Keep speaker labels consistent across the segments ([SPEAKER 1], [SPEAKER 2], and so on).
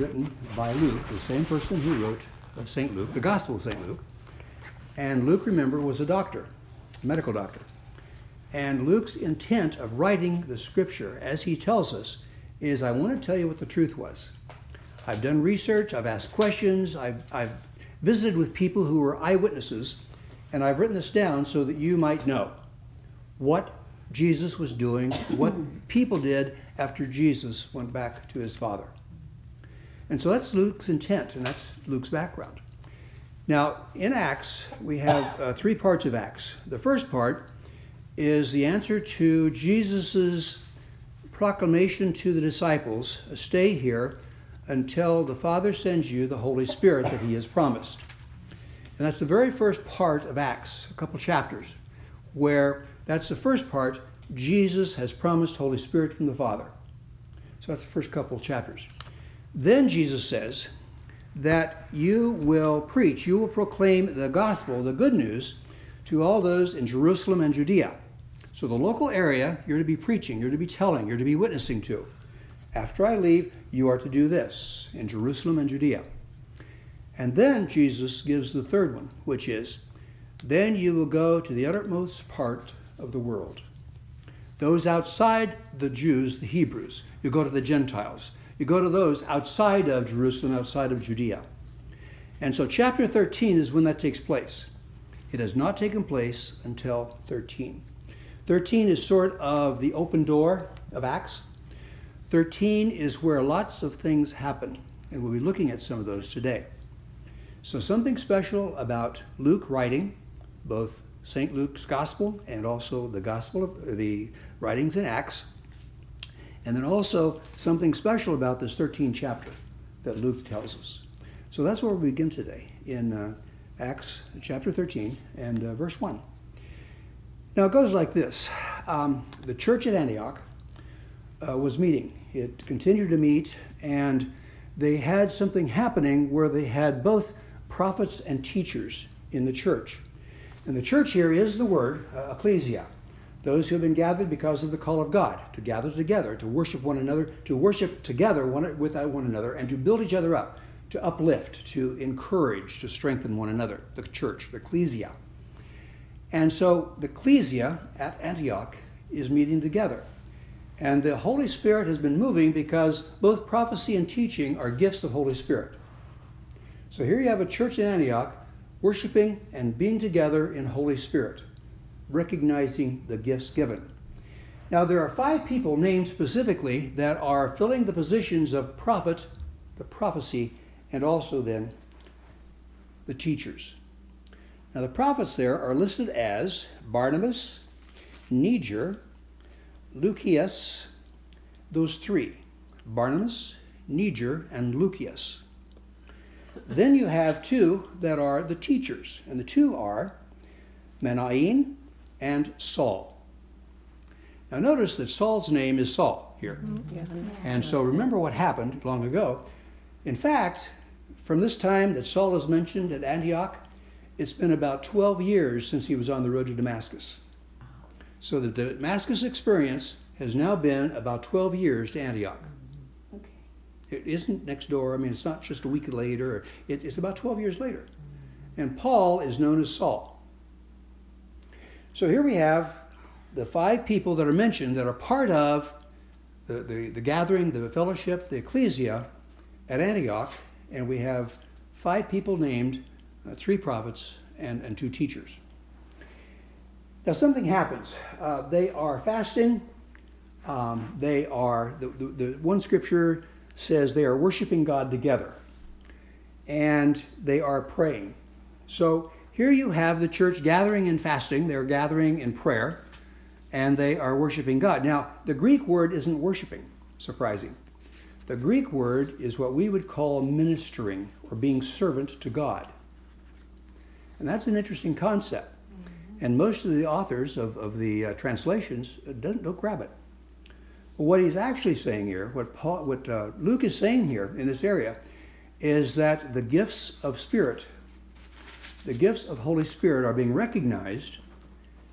[SPEAKER 1] written by Luke, the same person who wrote uh, St. Luke, the Gospel of St. Luke. And Luke, remember, was a doctor, a medical doctor. And Luke's intent of writing the scripture, as he tells us, is I want to tell you what the truth was. I've done research, I've asked questions, I've, I've visited with people who were eyewitnesses, and I've written this down so that you might know what Jesus was doing, what people did after Jesus went back to his Father. And so that's Luke's intent, and that's Luke's background. Now, in Acts, we have uh, three parts of Acts. The first part is the answer to Jesus' proclamation to the disciples stay here until the Father sends you the Holy Spirit that he has promised. And that's the very first part of Acts, a couple chapters, where that's the first part. Jesus has promised Holy Spirit from the Father. So that's the first couple chapters. Then Jesus says that you will preach, you will proclaim the gospel, the good news, to all those in Jerusalem and Judea. So the local area you're to be preaching, you're to be telling, you're to be witnessing to. After I leave, you are to do this in Jerusalem and Judea. And then Jesus gives the third one, which is, then you will go to the uttermost part of the world. Those outside the Jews, the Hebrews, you go to the Gentiles. You go to those outside of Jerusalem, outside of Judea. And so, chapter 13 is when that takes place. It has not taken place until 13. 13 is sort of the open door of Acts. 13 is where lots of things happen, and we'll be looking at some of those today. So, something special about Luke writing, both St. Luke's Gospel and also the Gospel of the writings in Acts, and then also something special about this 13th chapter that Luke tells us. So that's where we begin today in uh, Acts chapter 13 and uh, verse 1. Now it goes like this um, The church at Antioch uh, was meeting, it continued to meet, and they had something happening where they had both prophets and teachers in the church. And the church here is the word uh, ecclesia those who have been gathered because of the call of God, to gather together, to worship one another, to worship together one, with one another, and to build each other up, to uplift, to encourage, to strengthen one another, the church, the ecclesia. And so the ecclesia at Antioch is meeting together. And the Holy Spirit has been moving because both prophecy and teaching are gifts of Holy Spirit. So here you have a church in Antioch worshiping and being together in Holy Spirit recognizing the gifts given. Now, there are five people named specifically that are filling the positions of prophet, the prophecy, and also then the teachers. Now, the prophets there are listed as Barnabas, Niger, Lucius, those three Barnabas, Niger, and Lucius. Then you have two that are the teachers, and the two are Manaen and Saul. Now, notice that Saul's name is Saul here. Mm-hmm. And so remember what happened long ago. In fact, from this time that Saul is mentioned at Antioch, it's been about 12 years since he was on the road to Damascus. So the Damascus experience has now been about 12 years to Antioch. Okay. It isn't next door. I mean, it's not just a week later. it's about 12 years later. And Paul is known as Saul. So here we have the five people that are mentioned that are part of the, the, the gathering, the fellowship, the ecclesia at Antioch, and we have five people named, uh, three prophets and, and two teachers. Now, something happens. Uh, they are fasting. Um, they are, the, the, the, one scripture says they are worshiping God together. And they are praying. So here you have the church gathering and fasting, they're gathering in prayer, and they are worshiping God. Now, the Greek word isn't worshiping, surprising. The Greek word is what we would call ministering or being servant to God. And that's an interesting concept. Mm-hmm. And most of the authors of, of the uh, translations don't, don't grab it. But what he's actually saying here, what, Paul, what uh, Luke is saying here in this area, is that the gifts of spirit the gifts of Holy Spirit are being recognized,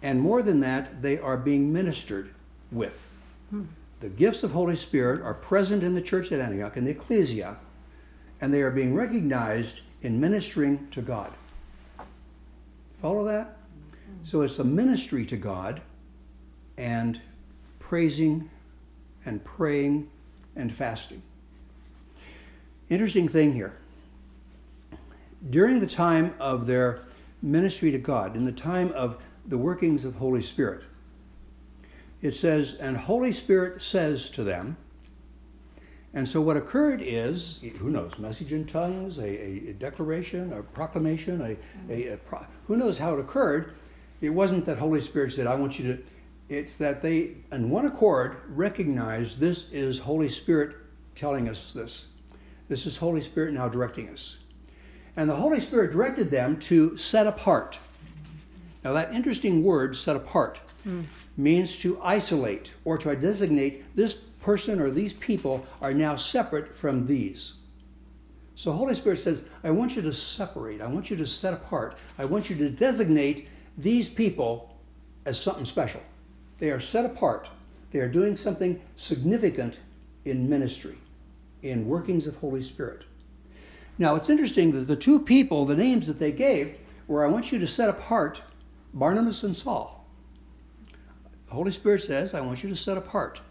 [SPEAKER 1] and more than that, they are being ministered with. Hmm. The gifts of Holy Spirit are present in the church at Antioch, in the ecclesia, and they are being recognized in ministering to God. Follow that? So it's a ministry to God and praising and praying and fasting. Interesting thing here. During the time of their ministry to God, in the time of the workings of Holy Spirit, it says, and Holy Spirit says to them, and so what occurred is, who knows, message in tongues, a, a declaration, a proclamation, a, a, a pro- who knows how it occurred. It wasn't that Holy Spirit said, I want you to, it's that they, in one accord, recognize this is Holy Spirit telling us this. This is Holy Spirit now directing us. And the Holy Spirit directed them to set apart. Now, that interesting word, set apart, mm. means to isolate or to designate this person or these people are now separate from these. So, Holy Spirit says, I want you to separate, I want you to set apart, I want you to designate these people as something special. They are set apart, they are doing something significant in ministry, in workings of Holy Spirit. Now, it's interesting that the two people, the names that they gave, were I want you to set apart Barnabas and Saul. The Holy Spirit says, I want you to set apart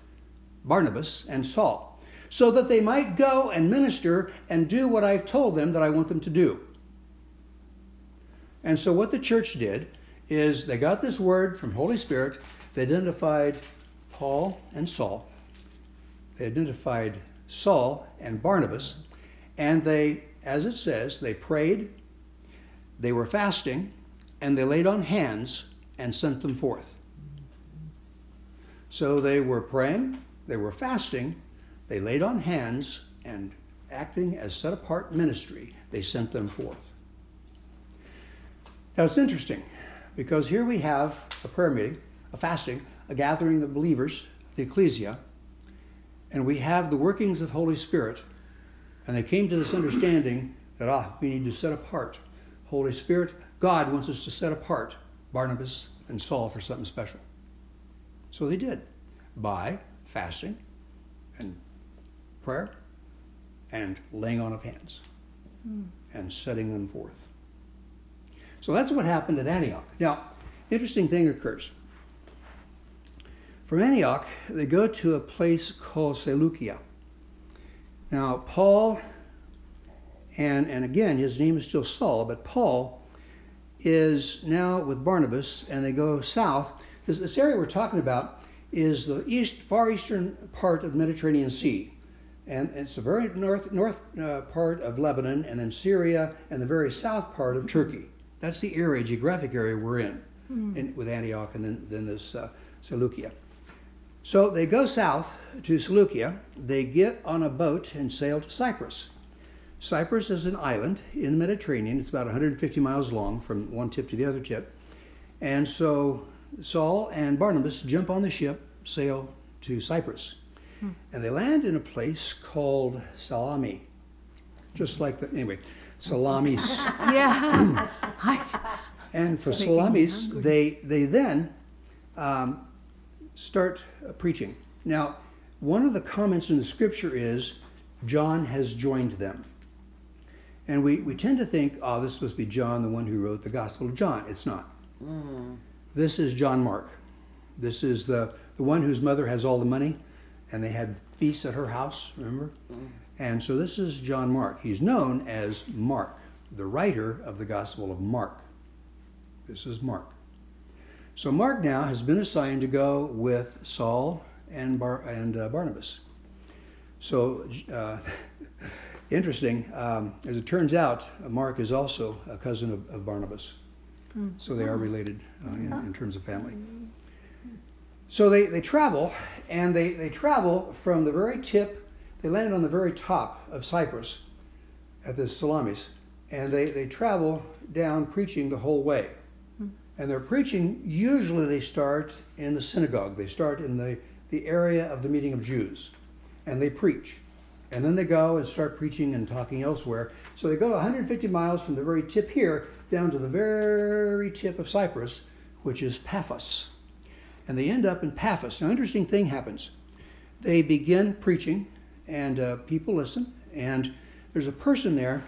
[SPEAKER 1] Barnabas and Saul, so that they might go and minister and do what I've told them that I want them to do. And so, what the church did is they got this word from Holy Spirit, they identified Paul and Saul, they identified Saul and Barnabas, and they as it says, they prayed, they were fasting, and they laid on hands and sent them forth. So they were praying, they were fasting, they laid on hands, and acting as set apart ministry, they sent them forth. Now it's interesting because here we have a prayer meeting, a fasting, a gathering of believers, the ecclesia, and we have the workings of Holy Spirit and they came to this understanding that, ah, we need to set apart. Holy Spirit, God wants us to set apart Barnabas and Saul for something special. So they did by fasting and prayer and laying on of hands mm. and setting them forth. So that's what happened at Antioch. Now, interesting thing occurs. From Antioch, they go to a place called Seleucia. Now, Paul, and, and again, his name is still Saul, but Paul is now with Barnabas, and they go south. This, this area we're talking about is the east, far eastern part of the Mediterranean Sea. And it's the very north, north uh, part of Lebanon, and then Syria, and the very south part of Turkey. That's the area, geographic area we're in, mm. in with Antioch and then, then this uh, Seleucia. So they go south to Seleucia. They get on a boat and sail to Cyprus. Cyprus is an island in the Mediterranean. It's about 150 miles long from one tip to the other tip. And so Saul and Barnabas jump on the ship, sail to Cyprus. Hmm. And they land in a place called Salami. Just like the, anyway, Salamis.
[SPEAKER 2] yeah.
[SPEAKER 1] and for Salamis, they, they then um, start uh, preaching. Now, one of the comments in the scripture is John has joined them. And we, we tend to think, oh, this must be John, the one who wrote the Gospel of John. It's not. Mm. This is John Mark. This is the, the one whose mother has all the money, and they had feasts at her house, remember? Mm. And so this is John Mark. He's known as Mark, the writer of the Gospel of Mark. This is Mark. So Mark now has been assigned to go with Saul and, Bar- and uh, Barnabas. So uh, interesting. Um, as it turns out, Mark is also a cousin of, of Barnabas. Mm. So they are related uh, in, in, terms of family. So they, they travel, and they, they travel from the very tip, they land on the very top of Cyprus at the Salamis, and they, they travel down preaching the whole way. And their preaching, usually they start in the synagogue. They start in the, the area of the meeting of Jews. And they preach. And then they go and start preaching and talking elsewhere. So they go 150 miles from the very tip here down to the very tip of Cyprus, which is Paphos. And they end up in Paphos. Now, an interesting thing happens. They begin preaching, and uh, people listen. And there's a person there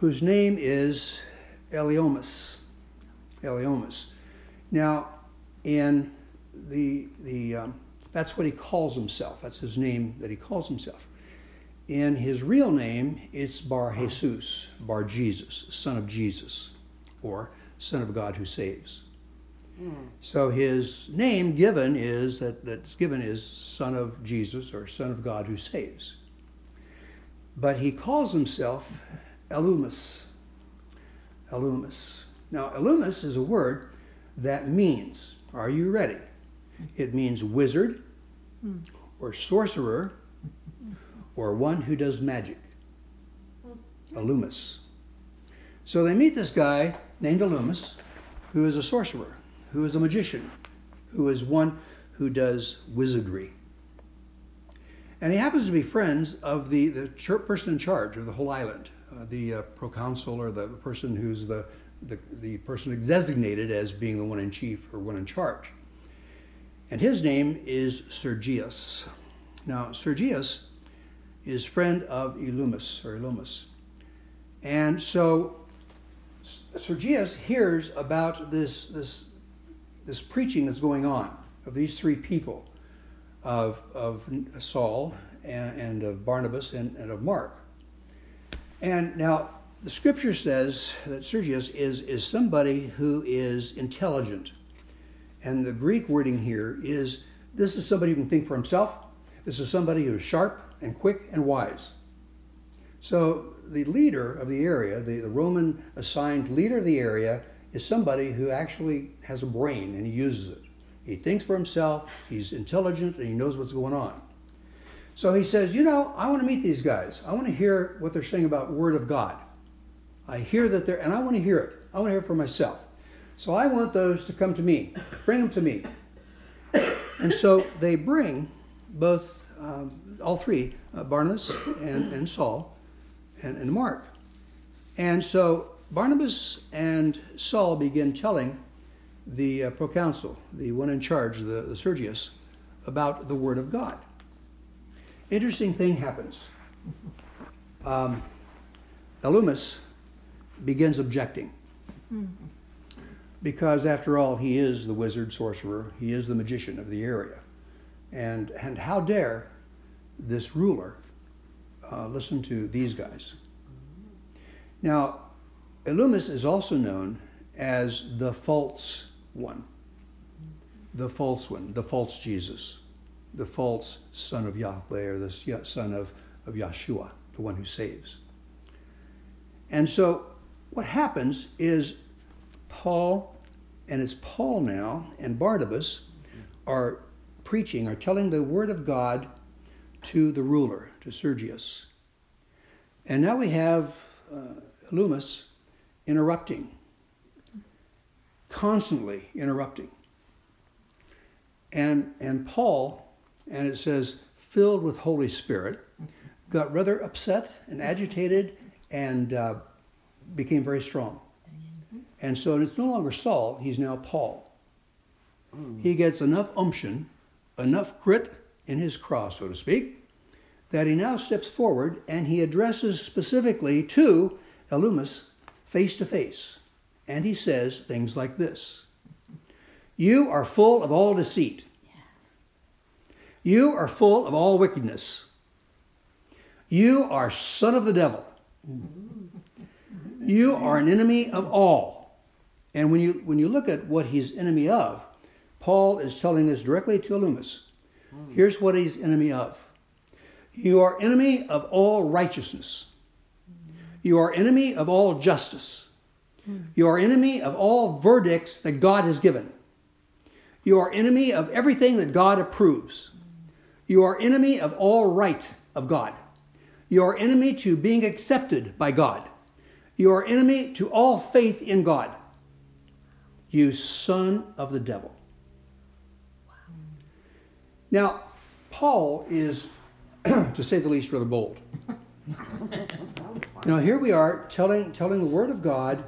[SPEAKER 1] whose name is Eliomas. Eliomas. Now, in the, the um, that's what he calls himself. That's his name that he calls himself. In his real name, it's Bar Jesus, Bar Jesus, son of Jesus, or son of God who saves. Mm. So his name given is that that's given is son of Jesus or son of God who saves. But he calls himself Elymas. Elymas. Now, Elymas is a word that means, are you ready? It means wizard or sorcerer or one who does magic. Elymas. So they meet this guy named Elymas, who is a sorcerer, who is a magician, who is one who does wizardry. And he happens to be friends of the, the person in charge of the whole island, uh, the uh, proconsul or the person who's the, the, the person designated as being the one in chief or one in charge. And his name is Sergius. Now, Sergius is friend of Elumus or Elumus. And so Sergius hears about this, this, this preaching that's going on of these three people of, of Saul and, and of Barnabas and, and of Mark. And now the scripture says that Sergius is, is somebody who is intelligent. And the Greek wording here is this is somebody who can think for himself. This is somebody who is sharp and quick and wise. So the leader of the area, the, the Roman assigned leader of the area, is somebody who actually has a brain and he uses it. He thinks for himself, he's intelligent, and he knows what's going on. So he says, You know, I want to meet these guys. I want to hear what they're saying about Word of God. I hear that they're, and I want to hear it. I want to hear it for myself. So I want those to come to me. Bring them to me. And so they bring both, um, all three, uh, Barnabas and, and Saul and, and Mark. And so Barnabas and Saul begin telling the uh, proconsul, the one in charge, the, the Sergius, about the Word of God. Interesting thing happens. Um, Elymas begins objecting. Because after all, he is the wizard sorcerer, he is the magician of the area. And, and how dare this ruler uh, listen to these guys? Now, Elymas is also known as the false one, the false one, the false Jesus, the false son of Yahweh or the son of, of Yeshua, the one who saves. And so what happens is Paul, and it's Paul now, and Barnabas are preaching, are telling the word of God to the ruler, to Sergius. And now we have uh, Loomis interrupting, constantly interrupting. And, and Paul, and it says, filled with Holy Spirit, got rather upset and agitated and uh, became very strong. And so it's no longer Saul, he's now Paul. He gets enough umption, enough grit in his cross, so to speak, that he now steps forward and he addresses specifically to Elymas face to face. And he says things like this You are full of all deceit. You are full of all wickedness. You are son of the devil. You are an enemy of all. And when you, when you look at what he's enemy of, Paul is telling this directly to Elymas. Here's what he's enemy of. You are enemy of all righteousness. You are enemy of all justice. You are enemy of all verdicts that God has given. You are enemy of everything that God approves. You are enemy of all right of God. You are enemy to being accepted by God. You are enemy to all faith in God. You son of the devil. Now, Paul is, to say the least, rather bold. now, here we are telling, telling the Word of God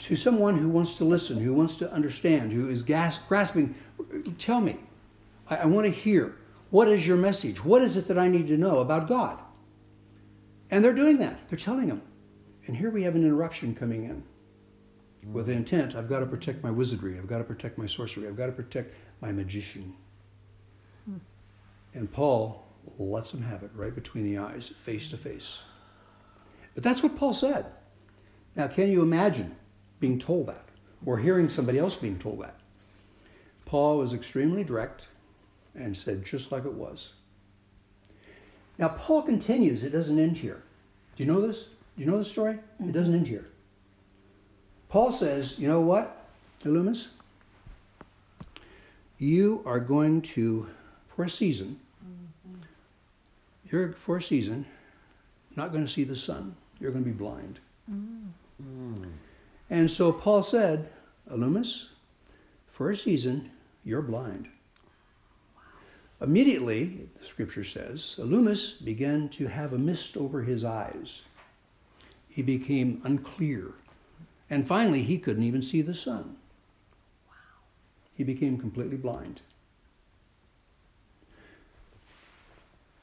[SPEAKER 1] to someone who wants to listen, who wants to understand, who is gas- grasping. Tell me. I, I want to hear. What is your message? What is it that I need to know about God? And they're doing that. They're telling him. And here we have an interruption coming in with the intent I've got to protect my wizardry, I've got to protect my sorcery, I've got to protect my magician. Hmm. And Paul lets him have it right between the eyes, face to face. But that's what Paul said. Now, can you imagine being told that or hearing somebody else being told that? Paul was extremely direct and said just like it was. Now, Paul continues, it doesn't end here. Do you know this? Do you know the story? It doesn't end here. Paul says, you know what, Elymas? You are going to, for a season, you're for a season not going to see the sun. You're going to be blind. Mm. And so Paul said, Elymas, for a season, you're blind. Immediately, the scripture says, Elymas began to have a mist over his eyes. He became unclear. And finally, he couldn't even see the sun. Wow. He became completely blind.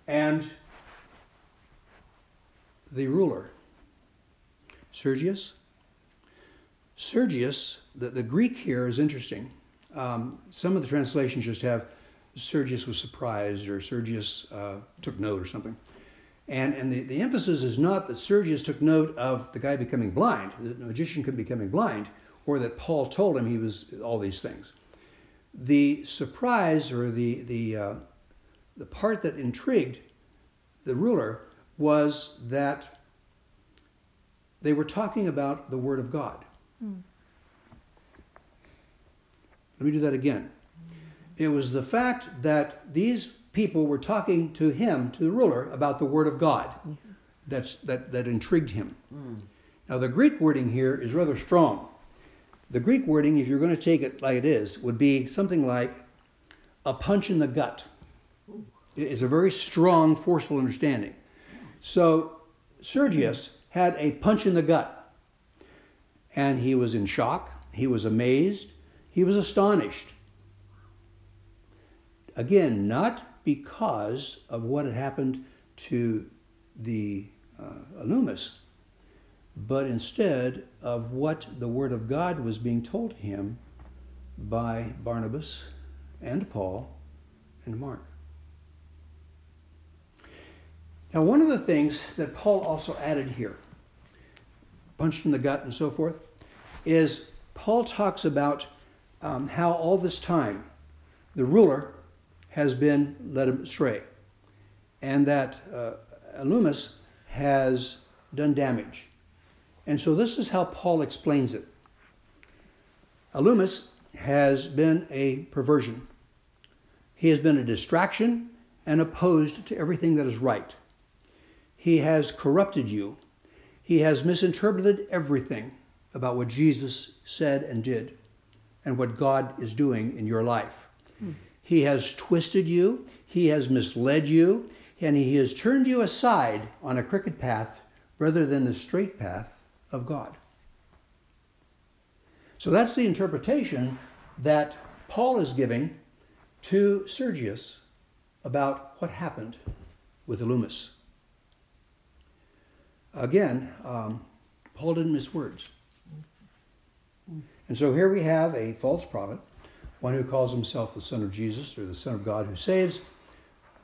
[SPEAKER 1] And the ruler, Sergius, Sergius, the, the Greek here is interesting. Um, some of the translations just have Sergius was surprised or Sergius uh, took note or something. And, and the, the emphasis is not that Sergius took note of the guy becoming blind, the magician could be becoming blind, or that Paul told him he was all these things. The surprise or the, the, uh, the part that intrigued the ruler was that they were talking about the Word of God. Mm. Let me do that again. It was the fact that these people were talking to him, to the ruler, about the Word of God mm-hmm. that's, that, that intrigued him. Mm. Now, the Greek wording here is rather strong. The Greek wording, if you're going to take it like it is, would be something like a punch in the gut. It's a very strong, forceful understanding. So, Sergius had a punch in the gut. And he was in shock, he was amazed, he was astonished. Again, not because of what had happened to the uh, Elymas, but instead of what the Word of God was being told to him by Barnabas and Paul and Mark. Now, one of the things that Paul also added here, punched in the gut and so forth, is Paul talks about um, how all this time the ruler has been led astray, and that uh, Elymas has done damage. And so this is how Paul explains it. Elymas has been a perversion. He has been a distraction and opposed to everything that is right. He has corrupted you. He has misinterpreted everything about what Jesus said and did and what God is doing in your life. He has twisted you, he has misled you, and he has turned you aside on a crooked path rather than the straight path of God. So that's the interpretation that Paul is giving to Sergius about what happened with Elymas. Again, um, Paul didn't miss words. And so here we have a false prophet one who calls himself the Son of Jesus or the Son of God who saves,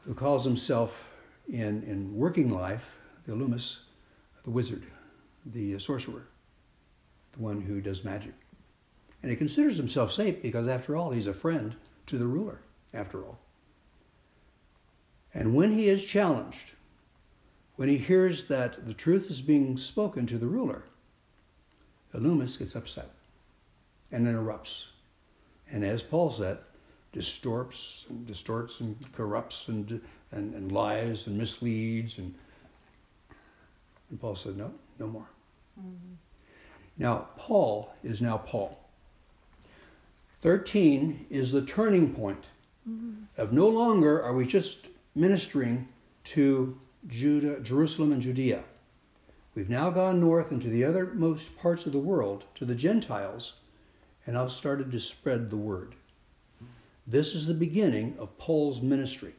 [SPEAKER 1] who calls himself in, in working life the Elymas, the wizard, the sorcerer, the one who does magic. And he considers himself safe because, after all, he's a friend to the ruler, after all. And when he is challenged, when he hears that the truth is being spoken to the ruler, Elymas gets upset and interrupts and as Paul said, distorts and distorts and corrupts and, and, and lies and misleads. And, and Paul said, no, no more. Mm-hmm. Now, Paul is now Paul. 13 is the turning point mm-hmm. of no longer are we just ministering to Judah, Jerusalem and Judea. We've now gone north into the othermost parts of the world to the Gentiles and I started to spread the word. This is the beginning of Paul's ministry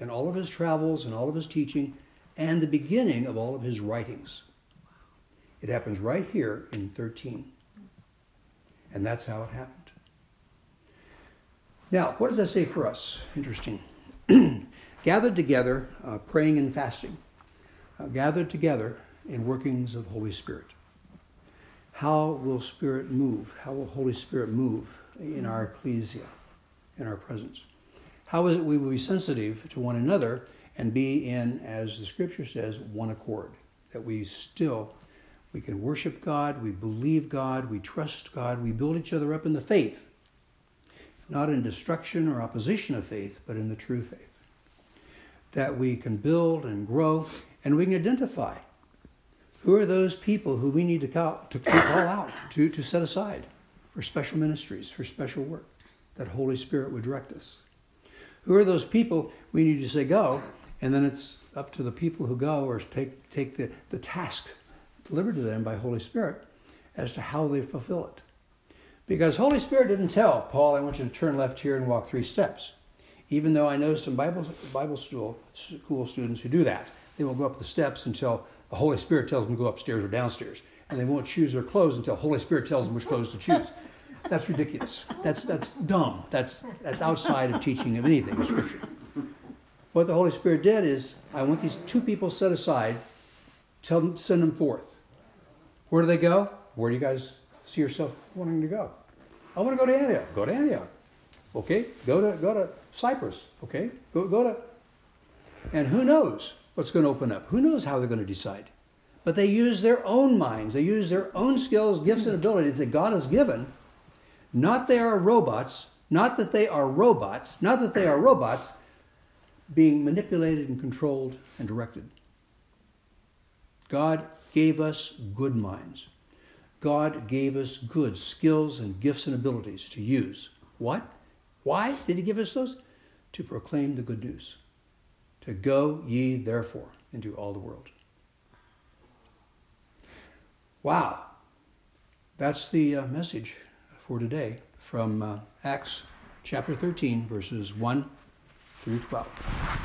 [SPEAKER 1] and all of his travels and all of his teaching and the beginning of all of his writings. It happens right here in 13. And that's how it happened. Now, what does that say for us? Interesting. gathered together, uh, praying and fasting. Uh, gathered together in workings of Holy Spirit. How will Spirit move? How will Holy Spirit move in our ecclesia, in our presence? How is it we will be sensitive to one another and be in, as the scripture says, one accord? That we still we can worship God, we believe God, we trust God, we build each other up in the faith, not in destruction or opposition of faith, but in the true faith. That we can build and grow, and we can identify who are those people who we need to call, to call out, to, to set aside for special ministries, for special work, that Holy Spirit would direct us. Who are those people we need to say go, and then it's up to the people who go or take, take the, the task delivered to them by Holy Spirit as to how they fulfill it. Because Holy Spirit didn't tell Paul, I want you to turn left here and walk three steps. Even though I know some Bible, Bible school, school students who do that. They will go up the steps until the Holy Spirit tells them to go upstairs or downstairs. And they won't choose their clothes until the Holy Spirit tells them which clothes to choose. That's ridiculous. That's, that's dumb. That's, that's outside of teaching of anything in Scripture. What the Holy Spirit did is, I want these two people set aside, tell them, send them forth. Where do they go? Where do you guys see yourself wanting to go? I want to go to Antioch. Go to Antioch. Okay, go to go to Cyprus. Okay, go go to. And who knows what's going to open up? Who knows how they're going to decide? But they use their own minds. They use their own skills, gifts, and abilities that God has given. Not they are robots. Not that they are robots. Not that they are robots being manipulated and controlled and directed. God gave us good minds. God gave us good skills and gifts and abilities to use. What? Why did He give us those? To proclaim the good news. Go ye therefore into all the world. Wow. That's the uh, message for today from uh, Acts chapter 13, verses 1 through 12.